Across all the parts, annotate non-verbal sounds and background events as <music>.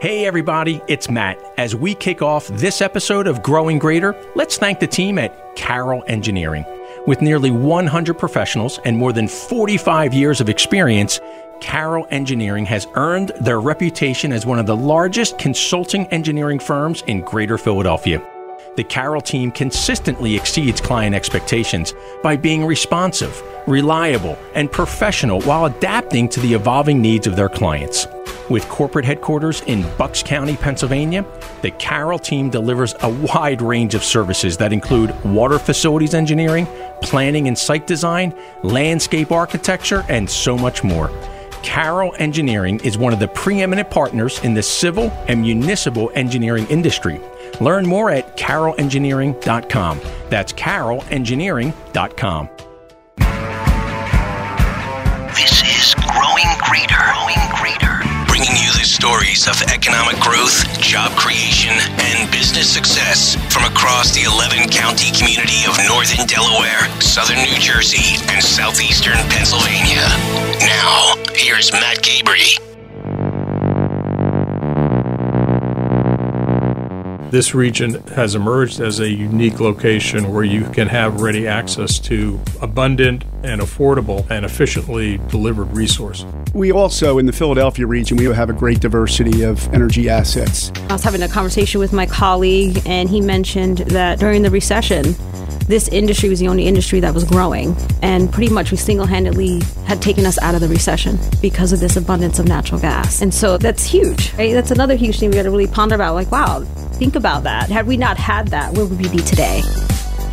Hey, everybody, it's Matt. As we kick off this episode of Growing Greater, let's thank the team at Carroll Engineering. With nearly 100 professionals and more than 45 years of experience, Carroll Engineering has earned their reputation as one of the largest consulting engineering firms in Greater Philadelphia. The Carroll team consistently exceeds client expectations by being responsive, reliable, and professional while adapting to the evolving needs of their clients. With corporate headquarters in Bucks County, Pennsylvania, the Carroll team delivers a wide range of services that include water facilities engineering, planning and site design, landscape architecture, and so much more. Carroll Engineering is one of the preeminent partners in the civil and municipal engineering industry. Learn more at carrollengineering.com. That's carrollengineering.com. stories of economic growth, job creation, and business success from across the 11 county community of northern Delaware, southern New Jersey, and southeastern Pennsylvania. Now, here's Matt Cabrey. This region has emerged as a unique location where you can have ready access to abundant and affordable and efficiently delivered resource. We also, in the Philadelphia region, we have a great diversity of energy assets. I was having a conversation with my colleague, and he mentioned that during the recession, this industry was the only industry that was growing. And pretty much we single handedly had taken us out of the recession because of this abundance of natural gas. And so that's huge, right? That's another huge thing we got to really ponder about. Like, wow, think about that. Had we not had that, where would we be today?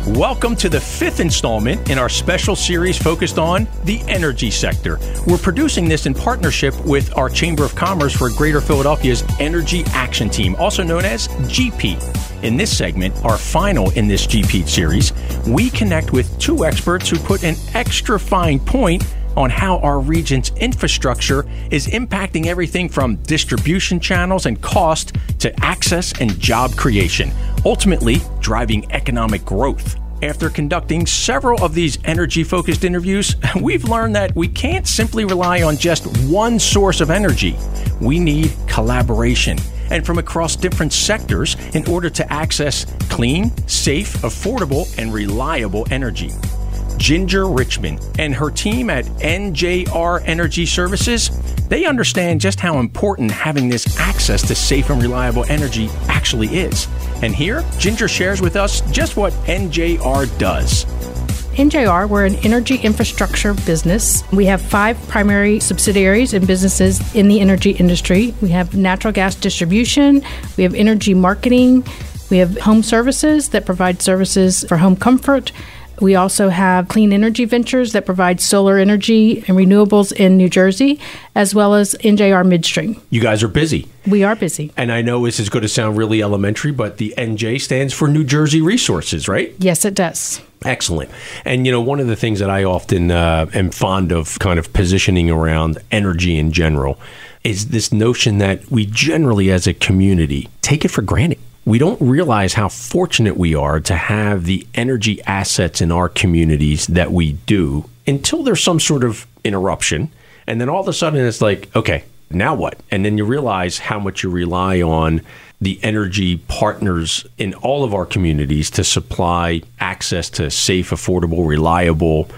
Welcome to the fifth installment in our special series focused on the energy sector. We're producing this in partnership with our Chamber of Commerce for Greater Philadelphia's Energy Action Team, also known as GP. In this segment, our final in this GP series, we connect with two experts who put an extra fine point on how our region's infrastructure is impacting everything from distribution channels and cost to access and job creation, ultimately driving economic growth. After conducting several of these energy focused interviews, <laughs> we've learned that we can't simply rely on just one source of energy. We need collaboration and from across different sectors in order to access clean, safe, affordable, and reliable energy. Ginger Richman and her team at NJR Energy Services, they understand just how important having this access to safe and reliable energy actually is. And here, Ginger shares with us just what NJR does. NJR, we're an energy infrastructure business. We have five primary subsidiaries and businesses in the energy industry. We have natural gas distribution, we have energy marketing, we have home services that provide services for home comfort. We also have Clean Energy Ventures that provide solar energy and renewables in New Jersey, as well as NJR Midstream. You guys are busy. We are busy. And I know this is going to sound really elementary, but the NJ stands for New Jersey Resources, right? Yes, it does. Excellent. And, you know, one of the things that I often uh, am fond of kind of positioning around energy in general is this notion that we generally, as a community, take it for granted we don't realize how fortunate we are to have the energy assets in our communities that we do until there's some sort of interruption. And then all of a sudden it's like, okay, now what? And then you realize how much you rely on the energy partners in all of our communities to supply access to safe, affordable, reliable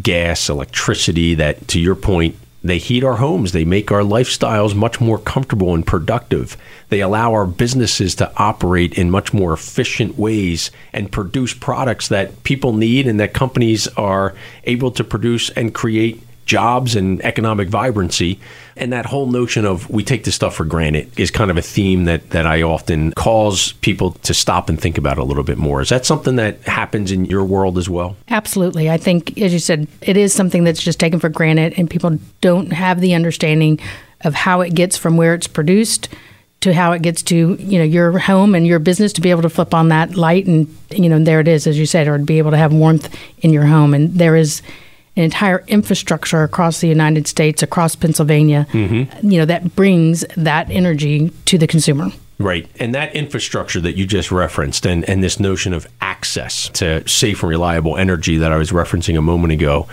gas, electricity that, to your point, they heat our homes. They make our lifestyles much more comfortable and productive. They allow our businesses to operate in much more efficient ways and produce products that people need and that companies are able to produce and create jobs and economic vibrancy. And that whole notion of we take this stuff for granted is kind of a theme that, that I often cause people to stop and think about a little bit more. Is that something that happens in your world as well? Absolutely. I think, as you said, it is something that's just taken for granted, and people don't have the understanding of how it gets from where it's produced to how it gets to you know your home and your business to be able to flip on that light and you know there it is as you said or to be able to have warmth in your home and there is an entire infrastructure across the United States, across Pennsylvania, mm-hmm. you know, that brings that energy to the consumer. Right. And that infrastructure that you just referenced and, and this notion of access to safe and reliable energy that I was referencing a moment ago,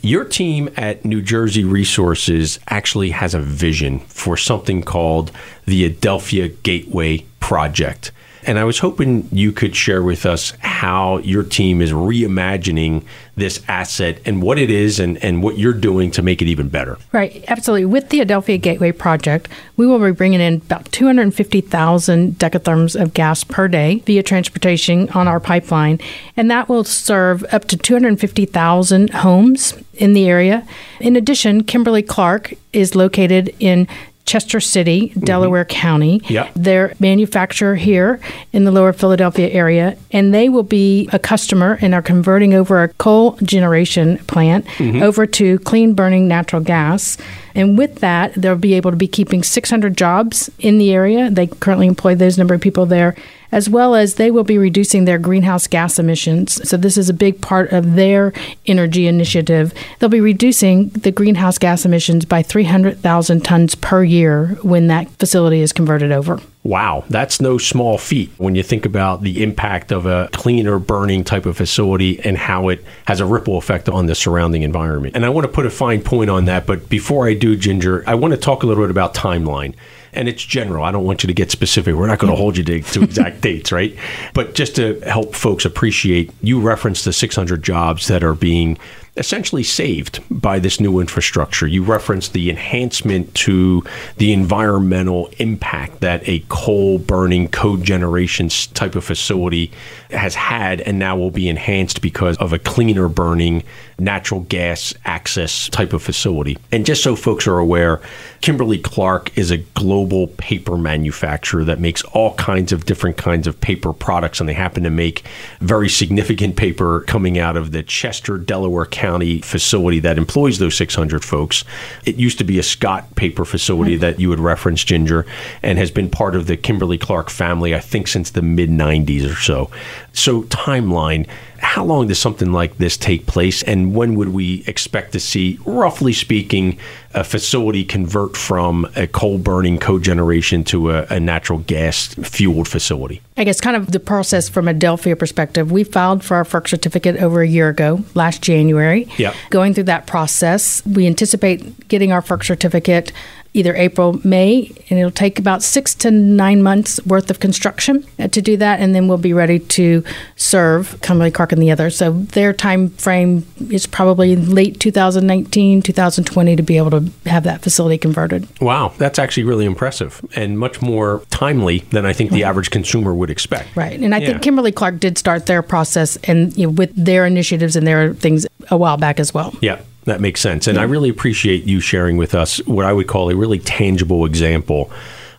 your team at New Jersey Resources actually has a vision for something called the Adelphia Gateway Project. And I was hoping you could share with us how your team is reimagining this asset and what it is and, and what you're doing to make it even better. Right, absolutely. With the Adelphia Gateway project, we will be bringing in about 250,000 decatherms of gas per day via transportation on our pipeline, and that will serve up to 250,000 homes in the area. In addition, Kimberly Clark is located in Chester City, Delaware mm-hmm. County. Yep. They're manufacturer here in the lower Philadelphia area, and they will be a customer and are converting over a coal generation plant mm-hmm. over to clean burning natural gas. And with that, they'll be able to be keeping 600 jobs in the area. They currently employ those number of people there as well as they will be reducing their greenhouse gas emissions. So, this is a big part of their energy initiative. They'll be reducing the greenhouse gas emissions by 300,000 tons per year when that facility is converted over. Wow, that's no small feat when you think about the impact of a cleaner burning type of facility and how it has a ripple effect on the surrounding environment. And I want to put a fine point on that, but before I do, Ginger, I want to talk a little bit about timeline and it's general. I don't want you to get specific. We're not going to hold you to, to exact <laughs> dates, right? But just to help folks appreciate, you referenced the 600 jobs that are being essentially saved by this new infrastructure. You referenced the enhancement to the environmental impact that a coal burning cogeneration type of facility has had and now will be enhanced because of a cleaner burning natural gas access type of facility. And just so folks are aware, Kimberly Clark is a global paper manufacturer that makes all kinds of different kinds of paper products and they happen to make very significant paper coming out of the Chester, Delaware County County facility that employs those 600 folks. It used to be a Scott paper facility mm-hmm. that you would reference, Ginger, and has been part of the Kimberly Clark family, I think, since the mid 90s or so. So, timeline how long does something like this take place, and when would we expect to see, roughly speaking, a facility convert from a coal burning cogeneration to a, a natural gas fueled facility? I guess kind of the process from a Adelphia perspective. We filed for our FERC certificate over a year ago, last January. Yeah. Going through that process, we anticipate getting our FERC certificate either April, May, and it'll take about six to nine months worth of construction uh, to do that, and then we'll be ready to serve Kimberly Clark and the other. So their time frame is probably late 2019, 2020 to be able to have that facility converted. Wow, that's actually really impressive and much more timely than I think the average consumer would expect. Right, and I yeah. think Kimberly Clark did start their process and you know, with their initiatives and their things a while back as well. Yeah. That makes sense. And yeah. I really appreciate you sharing with us what I would call a really tangible example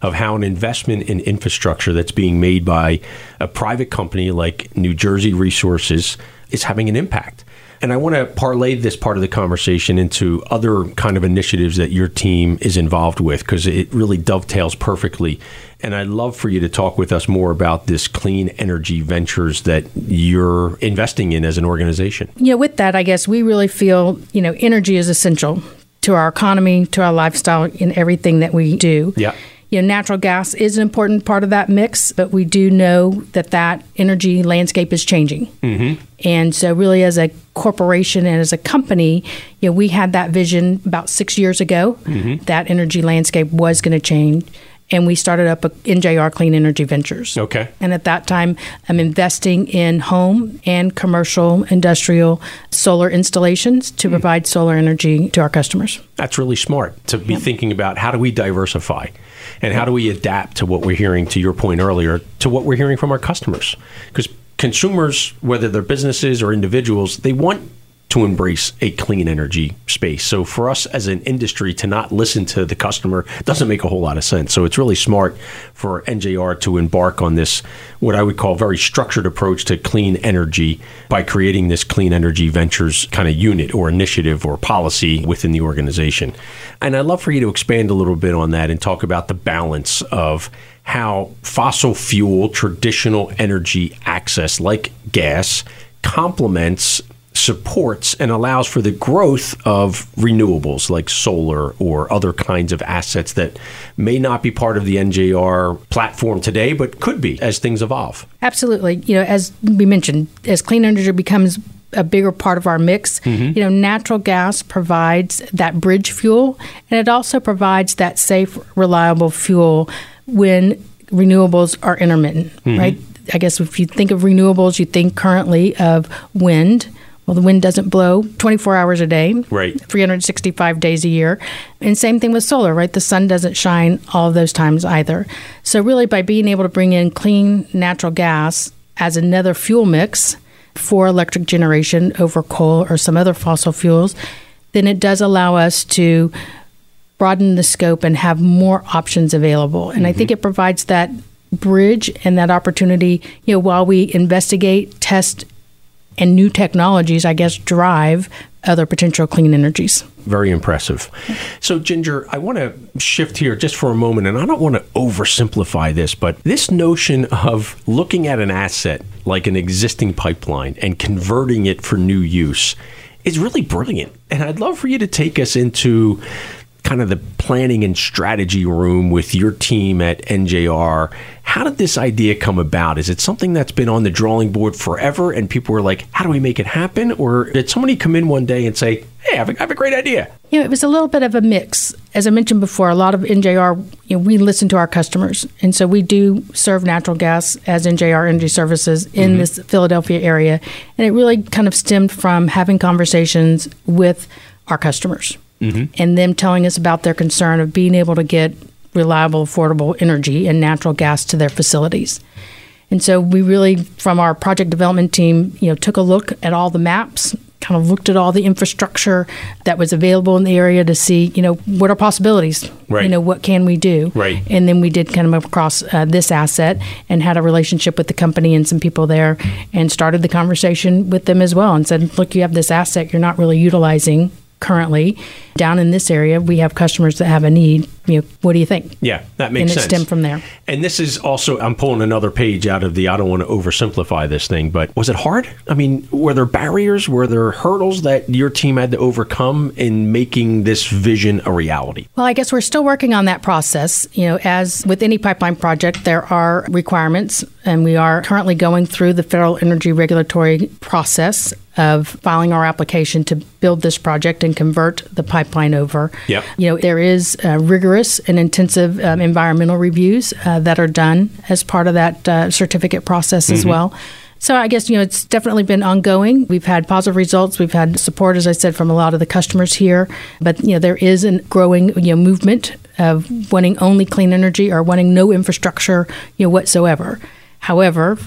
of how an investment in infrastructure that's being made by a private company like New Jersey Resources is having an impact. And I want to parlay this part of the conversation into other kind of initiatives that your team is involved with because it really dovetails perfectly. And I'd love for you to talk with us more about this clean energy ventures that you're investing in as an organization. Yeah, with that, I guess we really feel, you know, energy is essential to our economy, to our lifestyle, in everything that we do. Yeah you know, natural gas is an important part of that mix, but we do know that that energy landscape is changing. Mm-hmm. And so, really, as a corporation and as a company, you know, we had that vision about six years ago mm-hmm. that energy landscape was going to change. And we started up a NJR Clean Energy Ventures. Okay. And at that time, I'm investing in home and commercial industrial solar installations to mm. provide solar energy to our customers. That's really smart to be thinking about how do we diversify and how do we adapt to what we're hearing, to your point earlier, to what we're hearing from our customers? Because consumers, whether they're businesses or individuals, they want to embrace a clean energy space. So for us as an industry to not listen to the customer doesn't make a whole lot of sense. So it's really smart for NJR to embark on this what I would call very structured approach to clean energy by creating this clean energy ventures kind of unit or initiative or policy within the organization. And I'd love for you to expand a little bit on that and talk about the balance of how fossil fuel traditional energy access like gas complements supports and allows for the growth of renewables like solar or other kinds of assets that may not be part of the NJR platform today, but could be as things evolve. Absolutely. You know, as we mentioned, as clean energy becomes a bigger part of our mix. Mm-hmm. You know, natural gas provides that bridge fuel, and it also provides that safe, reliable fuel when renewables are intermittent, mm-hmm. right? I guess if you think of renewables, you think currently of wind. Well, the wind doesn't blow 24 hours a day, right? 365 days a year. And same thing with solar, right? The sun doesn't shine all of those times either. So, really, by being able to bring in clean natural gas as another fuel mix for electric generation over coal or some other fossil fuels, then it does allow us to broaden the scope and have more options available. And mm-hmm. I think it provides that bridge and that opportunity, you know, while we investigate, test, and new technologies, I guess, drive other potential clean energies. Very impressive. So, Ginger, I want to shift here just for a moment, and I don't want to oversimplify this, but this notion of looking at an asset like an existing pipeline and converting it for new use is really brilliant. And I'd love for you to take us into kind of the planning and strategy room with your team at NJR. How did this idea come about? Is it something that's been on the drawing board forever and people were like, how do we make it happen? Or did somebody come in one day and say, hey, I have a, I have a great idea? You know, it was a little bit of a mix. As I mentioned before, a lot of NJR, you know, we listen to our customers. And so we do serve natural gas as NJR Energy Services in mm-hmm. this Philadelphia area. And it really kind of stemmed from having conversations with our customers mm-hmm. and them telling us about their concern of being able to get reliable, affordable energy and natural gas to their facilities. And so we really, from our project development team, you know, took a look at all the maps, kind of looked at all the infrastructure that was available in the area to see, you know, what are possibilities, right. you know, what can we do, right. And then we did kind of move across uh, this asset and had a relationship with the company and some people there, and started the conversation with them as well, and said, look, you have this asset you're not really utilizing currently down in this area we have customers that have a need you know what do you think? Yeah that makes and sense. stem from there. And this is also i'm pulling another page out of the i don't want to oversimplify this thing but was it hard? I mean were there barriers? Were there hurdles that your team had to overcome in making this vision a reality? Well i guess we're still working on that process. You know as with any pipeline project there are requirements and we are currently going through the federal energy regulatory process of filing our application to build this project and convert the pipeline over. Yep. You know, there is uh, rigorous and intensive um, environmental reviews uh, that are done as part of that uh, certificate process mm-hmm. as well. So I guess you know it's definitely been ongoing. We've had positive results. We've had support, as I said, from a lot of the customers here. But you know there is a growing you know movement of wanting only clean energy or wanting no infrastructure you know whatsoever. However,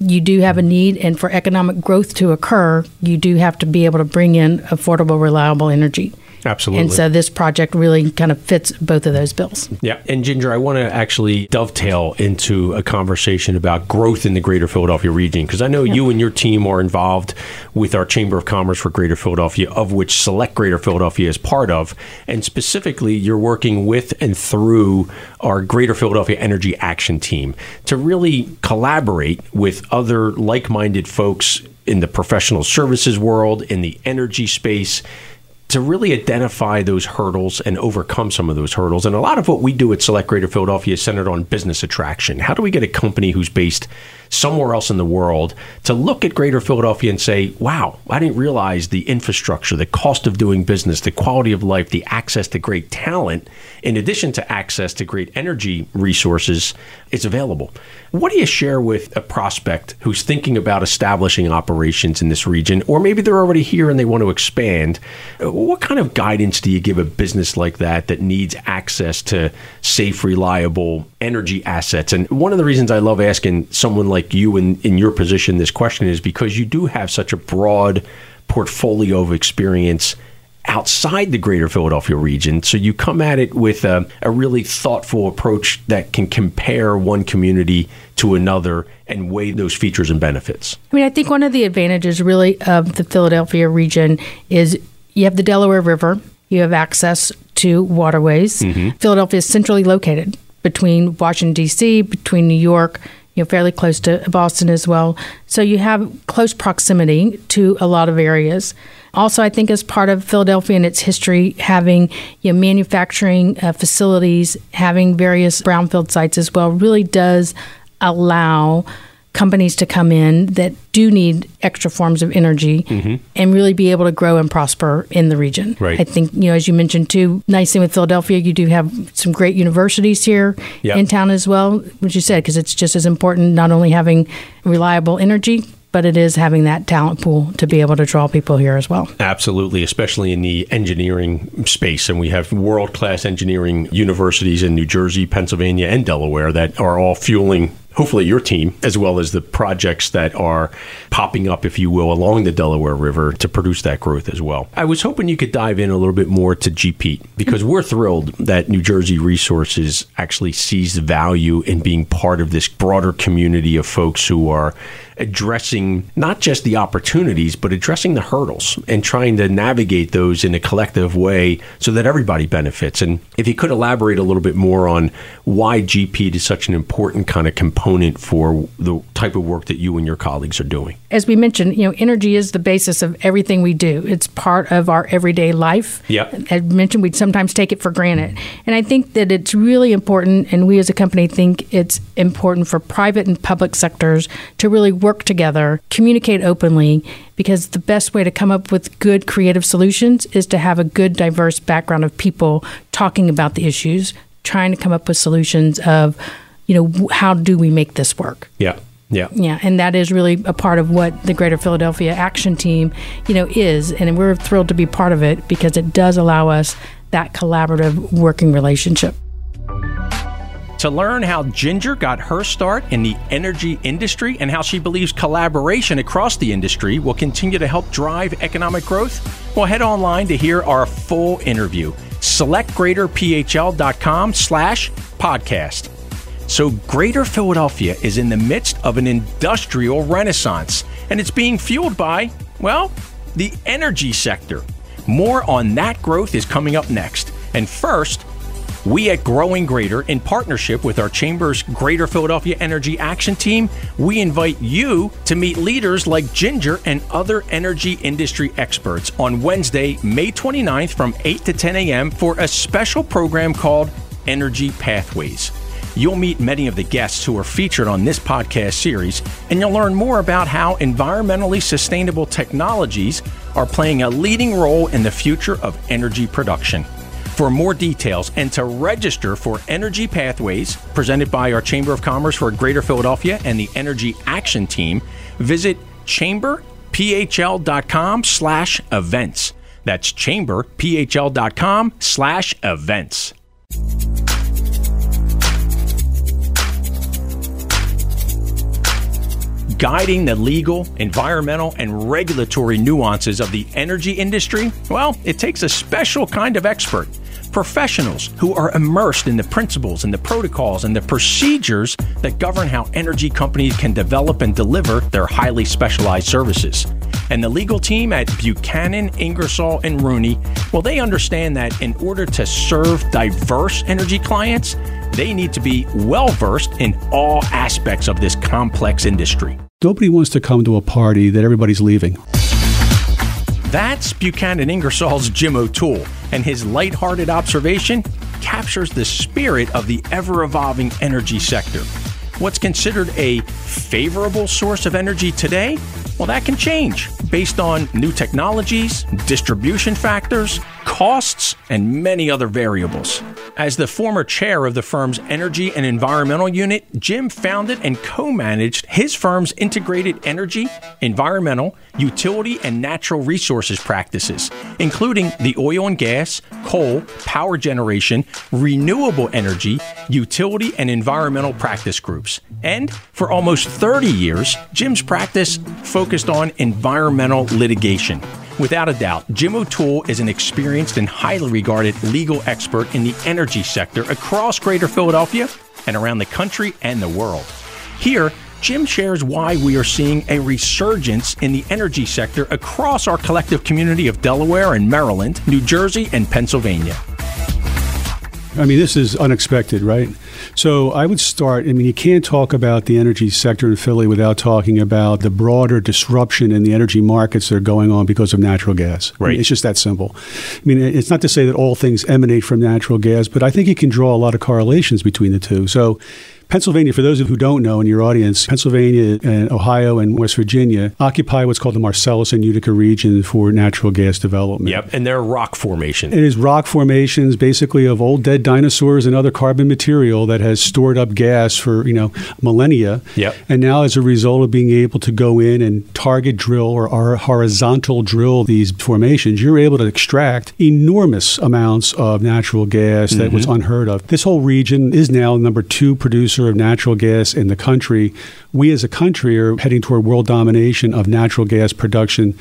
you do have a need, and for economic growth to occur, you do have to be able to bring in affordable, reliable energy. Absolutely. And so this project really kind of fits both of those bills. Yeah. And Ginger, I want to actually dovetail into a conversation about growth in the greater Philadelphia region because I know yeah. you and your team are involved with our Chamber of Commerce for Greater Philadelphia, of which Select Greater Philadelphia is part of. And specifically, you're working with and through our Greater Philadelphia Energy Action Team to really collaborate with other like minded folks in the professional services world, in the energy space to really identify those hurdles and overcome some of those hurdles. And a lot of what we do at Select Greater Philadelphia is centered on business attraction. How do we get a company who's based somewhere else in the world to look at Greater Philadelphia and say, wow, I didn't realize the infrastructure, the cost of doing business, the quality of life, the access to great talent, in addition to access to great energy resources, is available. What do you share with a prospect who's thinking about establishing operations in this region, or maybe they're already here and they want to expand? What kind of guidance do you give a business like that that needs access to safe, reliable energy assets? And one of the reasons I love asking someone like you in, in your position this question is because you do have such a broad portfolio of experience outside the greater Philadelphia region. So you come at it with a, a, really thoughtful approach that can compare one community to another and weigh those features and benefits. I mean, I think one of the advantages really of the Philadelphia region is you have the Delaware River, you have access to waterways. Mm-hmm. Philadelphia is centrally located between Washington, D.C., between New York, you know, fairly close to Boston as well. So you have close proximity to a lot of areas. Also, I think as part of Philadelphia and its history, having you know, manufacturing uh, facilities, having various brownfield sites as well, really does allow companies to come in that do need extra forms of energy mm-hmm. and really be able to grow and prosper in the region. Right. I think, you know, as you mentioned too, nice thing with Philadelphia, you do have some great universities here yep. in town as well, which you said, because it's just as important not only having reliable energy, but it is having that talent pool to be able to draw people here as well. Absolutely, especially in the engineering space. And we have world class engineering universities in New Jersey, Pennsylvania, and Delaware that are all fueling hopefully your team, as well as the projects that are popping up, if you will, along the Delaware River to produce that growth as well. I was hoping you could dive in a little bit more to GPEAT because we're thrilled that New Jersey Resources actually sees value in being part of this broader community of folks who are addressing not just the opportunities, but addressing the hurdles and trying to navigate those in a collective way so that everybody benefits. And if you could elaborate a little bit more on why GPEAT is such an important kind of component for the type of work that you and your colleagues are doing. As we mentioned, you know, energy is the basis of everything we do. It's part of our everyday life. Yep. As mentioned, we sometimes take it for granted. And I think that it's really important, and we as a company think it's important for private and public sectors to really work work together, communicate openly, because the best way to come up with good creative solutions is to have a good, diverse background of people talking about the issues, trying to come up with solutions of, you know, how do we make this work? Yeah. Yeah. Yeah. And that is really a part of what the Greater Philadelphia Action Team, you know, is. And we're thrilled to be part of it because it does allow us that collaborative working relationship. To learn how Ginger got her start in the energy industry and how she believes collaboration across the industry will continue to help drive economic growth, well, head online to hear our full interview. SelectGreaterPHL.com slash podcast. So, Greater Philadelphia is in the midst of an industrial renaissance, and it's being fueled by, well, the energy sector. More on that growth is coming up next. And first, we at Growing Greater, in partnership with our Chamber's Greater Philadelphia Energy Action Team, we invite you to meet leaders like Ginger and other energy industry experts on Wednesday, May 29th from 8 to 10 a.m. for a special program called Energy Pathways. You'll meet many of the guests who are featured on this podcast series, and you'll learn more about how environmentally sustainable technologies are playing a leading role in the future of energy production. For more details and to register for Energy Pathways, presented by our Chamber of Commerce for Greater Philadelphia and the Energy Action Team, visit chamberphl.com slash events. That's chamberphl.com slash events. guiding the legal, environmental, and regulatory nuances of the energy industry, well, it takes a special kind of expert professionals who are immersed in the principles and the protocols and the procedures that govern how energy companies can develop and deliver their highly specialized services. And the legal team at Buchanan, Ingersoll, and Rooney, well, they understand that in order to serve diverse energy clients, they need to be well versed in all aspects of this complex industry. Nobody wants to come to a party that everybody's leaving. That's Buchanan Ingersoll's Jim O'Toole, and his lighthearted observation captures the spirit of the ever evolving energy sector. What's considered a favorable source of energy today? Well, that can change based on new technologies, distribution factors, costs, and many other variables. As the former chair of the firm's Energy and Environmental Unit, Jim founded and co managed his firm's integrated energy, environmental, utility, and natural resources practices, including the oil and gas, coal, power generation, renewable energy, utility, and environmental practice groups. And for almost 30 years, Jim's practice focused on environmental litigation. Without a doubt, Jim O'Toole is an experienced and highly regarded legal expert in the energy sector across Greater Philadelphia and around the country and the world. Here, Jim shares why we are seeing a resurgence in the energy sector across our collective community of Delaware and Maryland, New Jersey, and Pennsylvania. I mean, this is unexpected, right? So I would start. I mean, you can't talk about the energy sector in Philly without talking about the broader disruption in the energy markets that are going on because of natural gas. I mean, Right. it's just that simple. I mean, it's not to say that all things emanate from natural gas, but I think you can draw a lot of correlations between the two. So. Pennsylvania, for those of who don't know in your audience, Pennsylvania and Ohio and West Virginia occupy what's called the Marcellus and Utica region for natural gas development. Yep, and they're rock formation. It is rock formations, basically of old dead dinosaurs and other carbon material that has stored up gas for you know millennia. Yep. And now, as a result of being able to go in and target drill or, or horizontal drill these formations, you're able to extract enormous amounts of natural gas that was mm-hmm. unheard of. This whole region is now number two producer of natural gas in the country. We, as a country, are heading toward world domination of natural gas production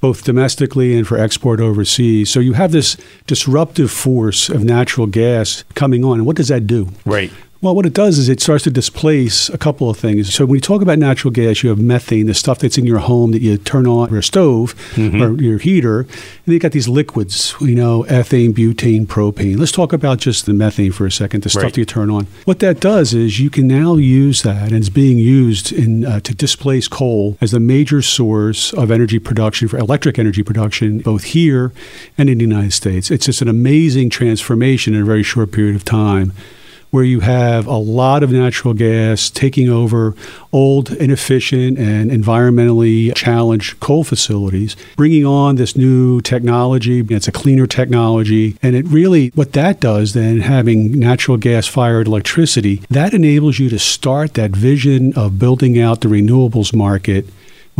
both domestically and for export overseas. So you have this disruptive force of natural gas coming on. What does that do? Right. Well, what it does is it starts to displace a couple of things. So when you talk about natural gas, you have methane, the stuff that's in your home that you turn on your stove or your heater, and then you got these liquids, you know, ethane, butane, propane. Let's talk about just the methane for a second, the stuff Right. that you turn on. What that does is you can now use that, and it's being used in uh, to displace coal as the major source of energy production for electric energy production, both here and in the United States. It's just an amazing transformation in a very short period of time where you have a lot of natural gas taking over old, inefficient, and environmentally challenged coal facilities, bringing on this new technology. It's a cleaner technology. And it really, what that does then, having natural gas fired electricity, that enables you to start that vision of building out the renewables market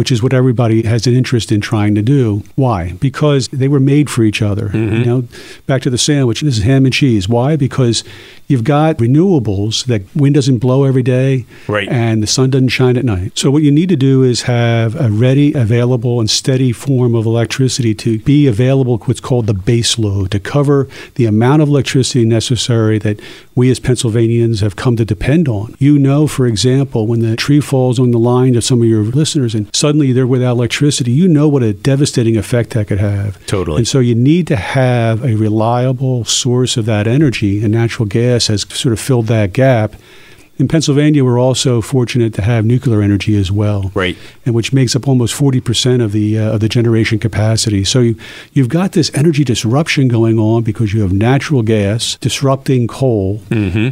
which is what everybody has an interest in trying to do. Why? Because they were made for each other. Mm-hmm. You know, back to the sandwich. This is ham and cheese. Why? Because you've got renewables that wind doesn't blow every day, Right. and the sun doesn't shine at night. So what you need to do is have a ready, available, and steady form of electricity to be available. What's called the base load to cover the amount of electricity necessary that we as Pennsylvanians have come to depend on. You know, for example, when the tree falls on the line of some of your listeners and suddenly they're without electricity, you know what a devastating effect that could have. Totally. And so you need to have a reliable source of that energy, and natural gas has sort of filled that gap. In Pennsylvania, we're also fortunate to have nuclear energy as well, Right. and which makes up almost forty percent of the uh, of the generation capacity. So you, you've got this energy disruption going on because you have natural gas disrupting coal,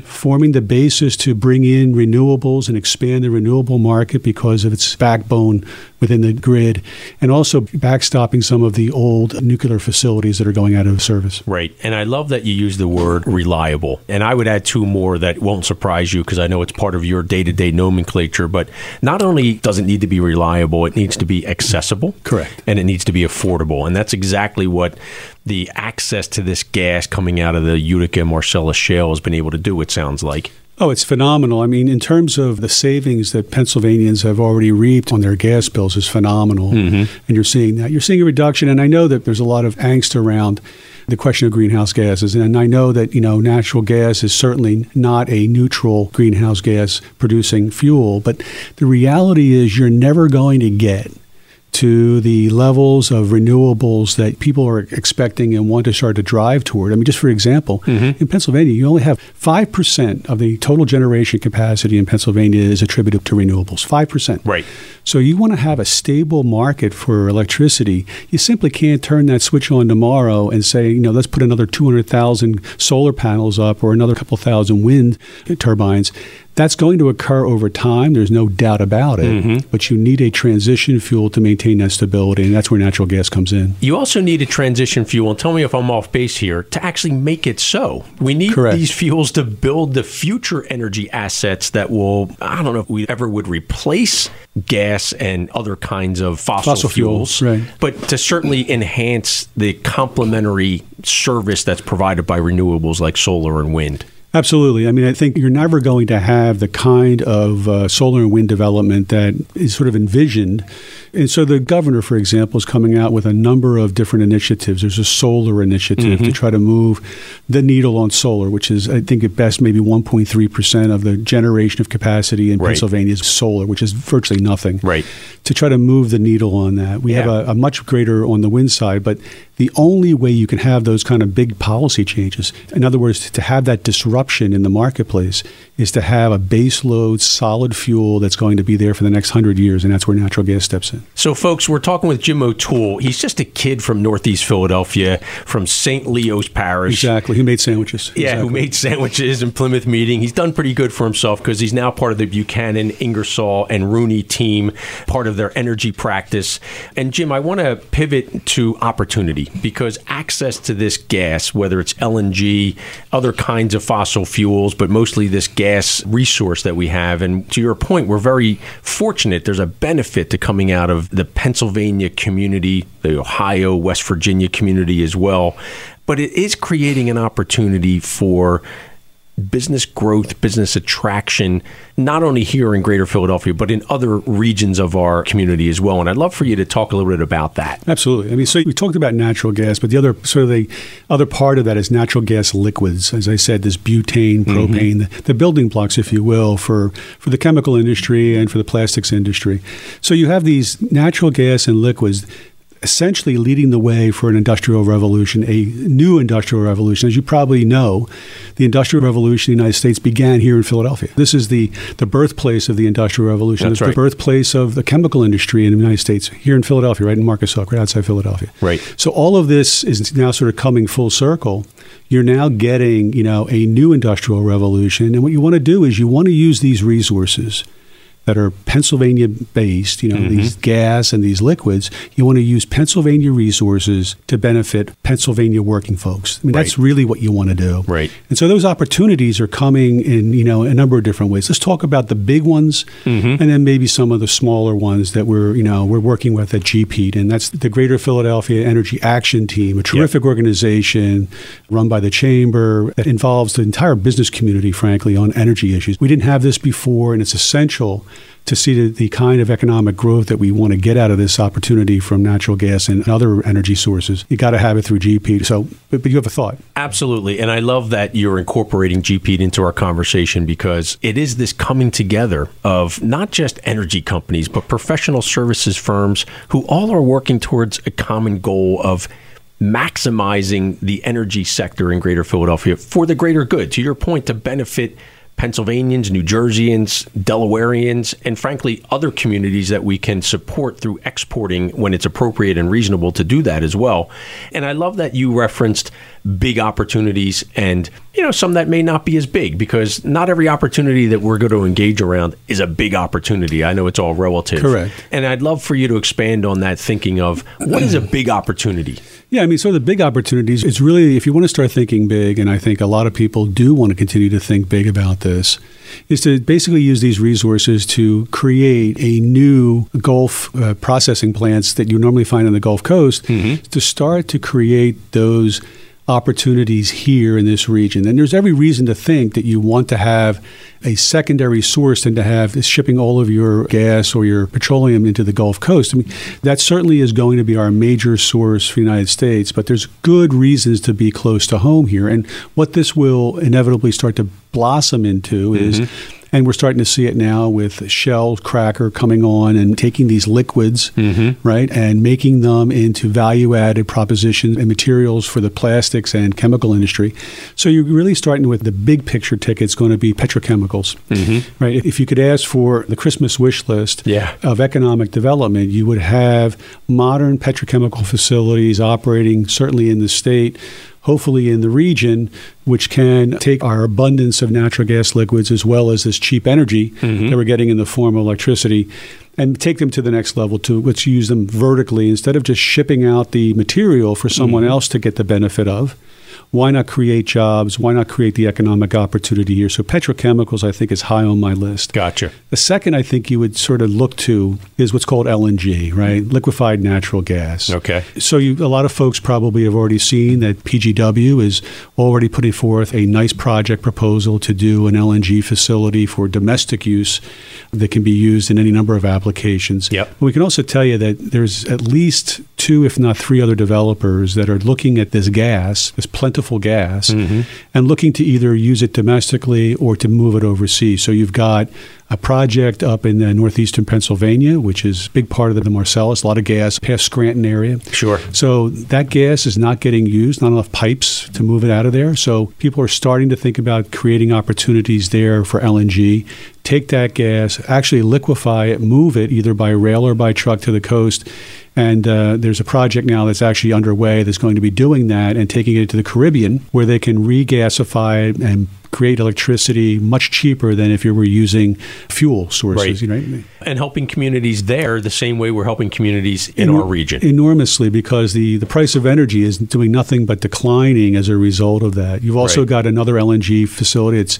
forming the basis to bring in renewables and expand the renewable market because of its backbone within the grid, and also backstopping some of the old nuclear facilities that are going out of service. Right. And I love that you use the word reliable. And I would add two more that won't surprise you because I know it's part of your day to day nomenclature. But not only does it need to be reliable, it needs to be accessible. Correct. And it needs to be affordable. And that's exactly what the access to this gas coming out of the Utica Marcellus shale has been able to do, it sounds like. Oh, it's phenomenal. I mean, in terms of the savings that Pennsylvanians have already reaped on their gas bills is phenomenal. Mm-hmm. And you're seeing that. You're seeing a reduction. And I know that there's a lot of angst around the question of greenhouse gases. And I know that, you know, natural gas is certainly not a neutral greenhouse gas producing fuel. But the reality is you're never going to get to the levels of renewables that people are expecting and want to start to drive toward. I mean, just for example, mm-hmm. in Pennsylvania, you only have 5% of the total generation capacity in Pennsylvania is attributed to renewables. 5%. Right. So you want to have a stable market for electricity. You simply can't turn that switch on tomorrow and say, you know, let's put another 200,000 solar panels up or another couple thousand wind turbines. That's going to occur over time. There's no doubt about it. Mm-hmm. But you need a transition fuel to maintain that stability, and that's where natural gas comes in. You also need a transition fuel, and tell me if I'm off base here, to actually make it so. We need Correct. these fuels to build the future energy assets that will, I don't know if we ever would replace gas and other kinds of fossil, Fossil fuels, right. but to certainly enhance the complementary service that's provided by renewables like solar and wind. Absolutely. I mean, I think you're never going to have the kind of uh, solar and wind development that is sort of envisioned. And so the governor, for example, is coming out with a number of different initiatives. There's a solar initiative to try to move the needle on solar, which is, I think, at best maybe 1.3% of the generation of capacity in Right. Pennsylvania is solar, which is virtually nothing. Right. To try to move the needle on that. We have a, a much greater on the wind side, but the only way you can have those kind of big policy changes, in other words, to have that disruption in the marketplace, is to have a base load, solid fuel that's going to be there for the next hundred years, and that's where natural gas steps in. So, folks, we're talking with Jim O'Toole. He's just a kid from Northeast Philadelphia, from St. Leo's Parish. Exactly. Who made sandwiches? Yeah, exactly. who made sandwiches in Plymouth Meeting. He's done pretty good for himself because he's now part of the Buchanan, Ingersoll, and Rooney team, part of their energy practice. And Jim, I want to pivot to opportunity because access to this gas, whether it's LNG, other kinds of fossil fuels, but mostly this gas resource that we have. And to your point, we're very fortunate. There's a benefit to coming out of the Pennsylvania community, the Ohio, West Virginia community as well. But it is creating an opportunity for business growth, business attraction, not only here in Greater Philadelphia, but in other regions of our community as well. And I'd love for you to talk a little bit about that. Absolutely. I mean, so we talked about natural gas, but the other sort of the other part of that is natural gas liquids. As I said, this butane, propane, mm-hmm. the, the, building blocks, if you will, for for the chemical industry and for the plastics industry. So you have these natural gas and liquids essentially leading the way for an industrial revolution, a new industrial revolution. As you probably know, the industrial revolution in the United States began here in Philadelphia. This is the, the birthplace of the industrial revolution. That's it's right. the birthplace of the chemical industry in the United States, here in Philadelphia, right in Marcus Hook, right outside Philadelphia. Right. So all of this is now sort of coming full circle. You're now getting, you know, a new industrial revolution. And what you want to do is you want to use these resources – that are Pennsylvania based, you know, mm-hmm. these gas and these liquids, you want to use Pennsylvania resources to benefit Pennsylvania working folks. I mean, right. that's really what you want to do. Right. And so those opportunities are coming in, you know, a number of different ways. Let's talk about the big ones mm-hmm. and then maybe some of the smaller ones that we're, you know, we're working with at GPEAT. And that's the Greater Philadelphia Energy Action Team, a terrific yep. organization run by the Chamber that involves the entire business community, frankly, on energy issues. We didn't have this before, and it's essential to see the, the, kind of economic growth that we want to get out of this opportunity from natural gas and other energy sources. You got to have it through GP. So, but, but, you have a thought. Absolutely. And I love that you're incorporating GP into our conversation because it is this coming together of not just energy companies, but professional services firms who all are working towards a common goal of maximizing the energy sector in greater Philadelphia for the greater good. To your point, to benefit Pennsylvanians, New Jerseyans, Delawareans, and frankly, other communities that we can support through exporting when it's appropriate and reasonable to do that as well. And I love that you referenced big opportunities and, you know, some that may not be as big because not every opportunity that we're going to engage around is a big opportunity. I know it's all relative. Correct. And I'd love for you to expand on that thinking of what is a big opportunity? Yeah, I mean, so the big opportunities, is really, if you want to start thinking big, and I think a lot of people do want to continue to think big about this, is to basically use these resources to create a new Gulf uh, processing plants that you normally find on the Gulf Coast mm-hmm. to start to create those opportunities here in this region. And there's every reason to think that you want to have a secondary source than to have shipping all of your gas or your petroleum into the Gulf Coast. I mean, that certainly is going to be our major source for the United States, but there's good reasons to be close to home here. And what this will inevitably start to blossom into mm-hmm. is and we're starting to see it now with Shell Cracker coming on and taking these liquids, mm-hmm. right, and making them into value added propositions and materials for the plastics and chemical industry. So you're really starting with the big picture ticket. It's going to be petrochemicals, mm-hmm. right? If you could ask for the Christmas wish list yeah. of economic development, you would have modern petrochemical facilities operating certainly in the state hopefully in the region, which can take our abundance of natural gas liquids as well as this cheap energy mm-hmm. that we're getting in the form of electricity and take them to the next level to let's use them vertically instead of just shipping out the material for someone mm-hmm. else to get the benefit of why not create jobs? Why not create the economic opportunity here? So petrochemicals, I think, is high on my list. Gotcha. The second I think you would sort of look to is what's called LNG, right? Liquefied natural gas. Okay. So you, a lot of folks probably have already seen that PGW is already putting forth a nice project proposal to do an LNG facility for domestic use that can be used in any number of applications. Yep. We can also tell you that there's at least two, if not three other developers that are looking at this gas, this plentiful gas, mm-hmm. and looking to either use it domestically or to move it overseas. So you've got a project up in uh, northeastern Pennsylvania, which is a big part of the Marcellus, a lot of gas past Scranton area. Sure. So that gas is not getting used, not enough pipes to move it out of there. So people are starting to think about creating opportunities there for LNG. Take that gas, actually liquefy it, move it either by rail or by truck to the coast. And uh, there's a project now that's actually underway that's going to be doing that and taking it to the Caribbean where they can regasify and create electricity much cheaper than if you were using fuel sources. Right. You know? And helping communities there the same way we're helping communities in our region. Enormously, because the, the price of energy is doing nothing but declining as a result of that. You've also Right. got another LNG facility. It's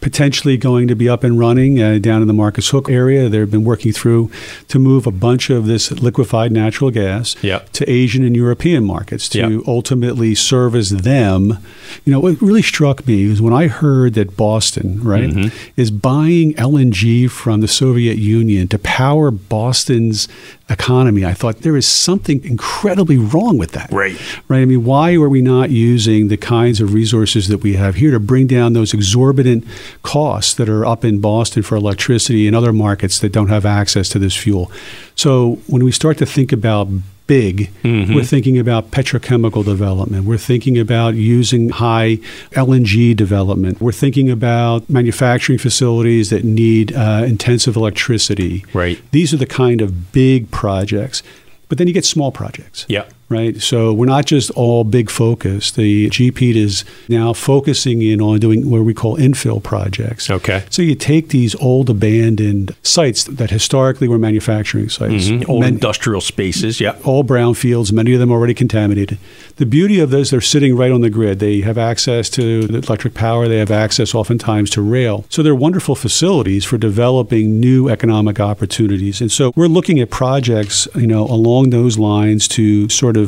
potentially going to be up and running uh, down in the Marcus Hook area. They've been working through to move a bunch of this liquefied natural gas Yep. to Asian and European markets to Yep. ultimately service them. You know, what really struck me is when I heard that Boston, right, Mm-hmm. is buying LNG from the Soviet Union to power Boston's economy. I thought there is something incredibly wrong with that. Right. Right. I mean, why are we not using the kinds of resources that we have here to bring down those exorbitant costs that are up in Boston for electricity and other markets that don't have access to this fuel? So when we start to think about big, we're thinking about petrochemical development. We're thinking about using high LNG development. We're thinking about manufacturing facilities that need uh, intensive electricity. Right. These are the kind of big projects. But then you get small projects Yeah. Right? So we're not just all big focus. The GP is now focusing in on doing what we call infill projects. Okay. So you take these old abandoned sites that historically were manufacturing sites, Mhm. Old industrial spaces. Yeah. all brownfields, many of them already contaminated. The beauty of those, they're sitting right on the grid. They have access to electric power. They have access oftentimes to rail. So they're wonderful facilities for developing new economic opportunities. And so we're looking at projects, you know, along those lines to sort of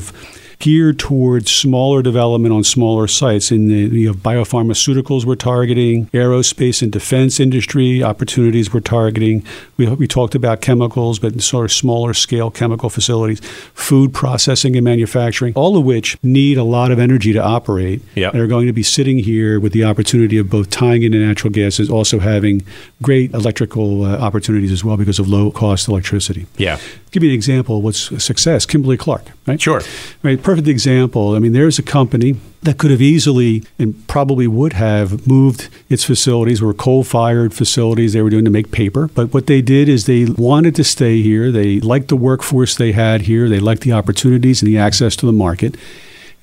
geared towards smaller development on smaller sites. In the you have biopharmaceuticals we're targeting, aerospace and defense industry opportunities we're targeting. We, we talked about chemicals, but sort of smaller scale chemical facilities, food processing and manufacturing, all of which need a lot of energy to operate. Yep. And are going to be sitting here with the opportunity of both tying into natural gas is also having great electrical uh, opportunities as well because of low cost electricity. Yeah. Give you an example of what's a success. Kimberly Clark, right? Sure. Right, perfect example. I mean, there's a company that could have easily and probably would have moved its facilities were coal-fired facilities they were doing to make paper. But what they did is they wanted to stay here. They liked the workforce they had here. They liked the opportunities and the access to the market.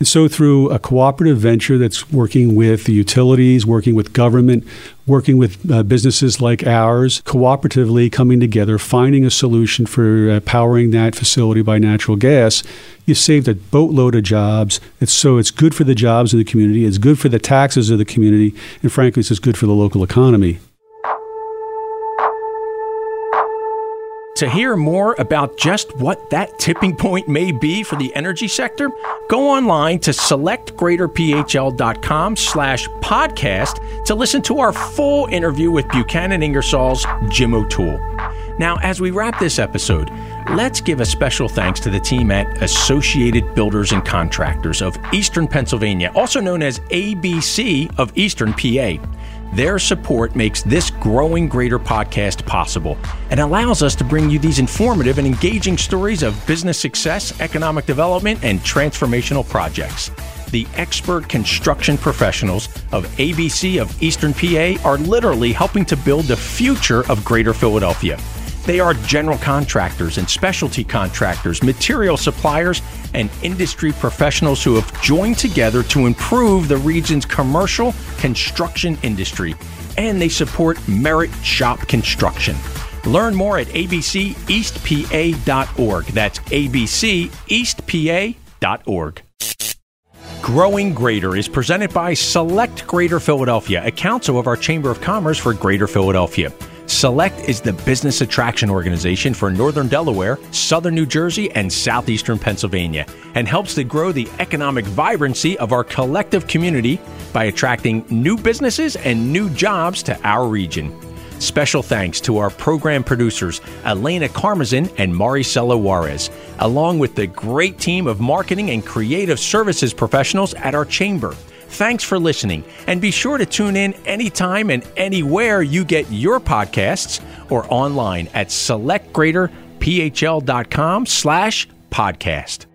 And so, through a cooperative venture that's working with the utilities, working with government, working with uh, businesses like ours, cooperatively coming together, finding a solution for uh, powering that facility by natural gas, you saved a boatload of jobs. It's so it's good for the jobs in the community. It's good for the taxes of the community, and frankly, it's good for the local economy. To hear more about just what that tipping point may be for the energy sector, go online to selectgreaterphl.com slash podcast to listen to our full interview with Buchanan Ingersoll's Jim O'Toole. Now, as we wrap this episode, let's give a special thanks to the team at Associated Builders and Contractors of Eastern Pennsylvania, also known as ABC of Eastern PA. Their support makes this growing greater podcast possible and allows us to bring you these informative and engaging stories of business success, economic development, and transformational projects. The expert construction professionals of ABC of Eastern PA are literally helping to build the future of Greater Philadelphia. They are general contractors and specialty contractors, material suppliers, and industry professionals who have joined together to improve the region's commercial construction industry. And they support Merit Shop Construction. Learn more at abceastpa.org. That's abceastpa.org. Growing Greater is presented by Select Greater Philadelphia, a council of our Chamber of Commerce for Greater Philadelphia. Select is the business attraction organization for Northern Delaware, Southern New Jersey, and Southeastern Pennsylvania, and helps to grow the economic vibrancy of our collective community by attracting new businesses and new jobs to our region. Special thanks to our program producers, Elena Carmazin and Maricela Juarez, along with the great team of marketing and creative services professionals at our chamber. Thanks for listening, and be sure to tune in anytime and anywhere you get your podcasts or online at selectgreaterphl.com slash podcast.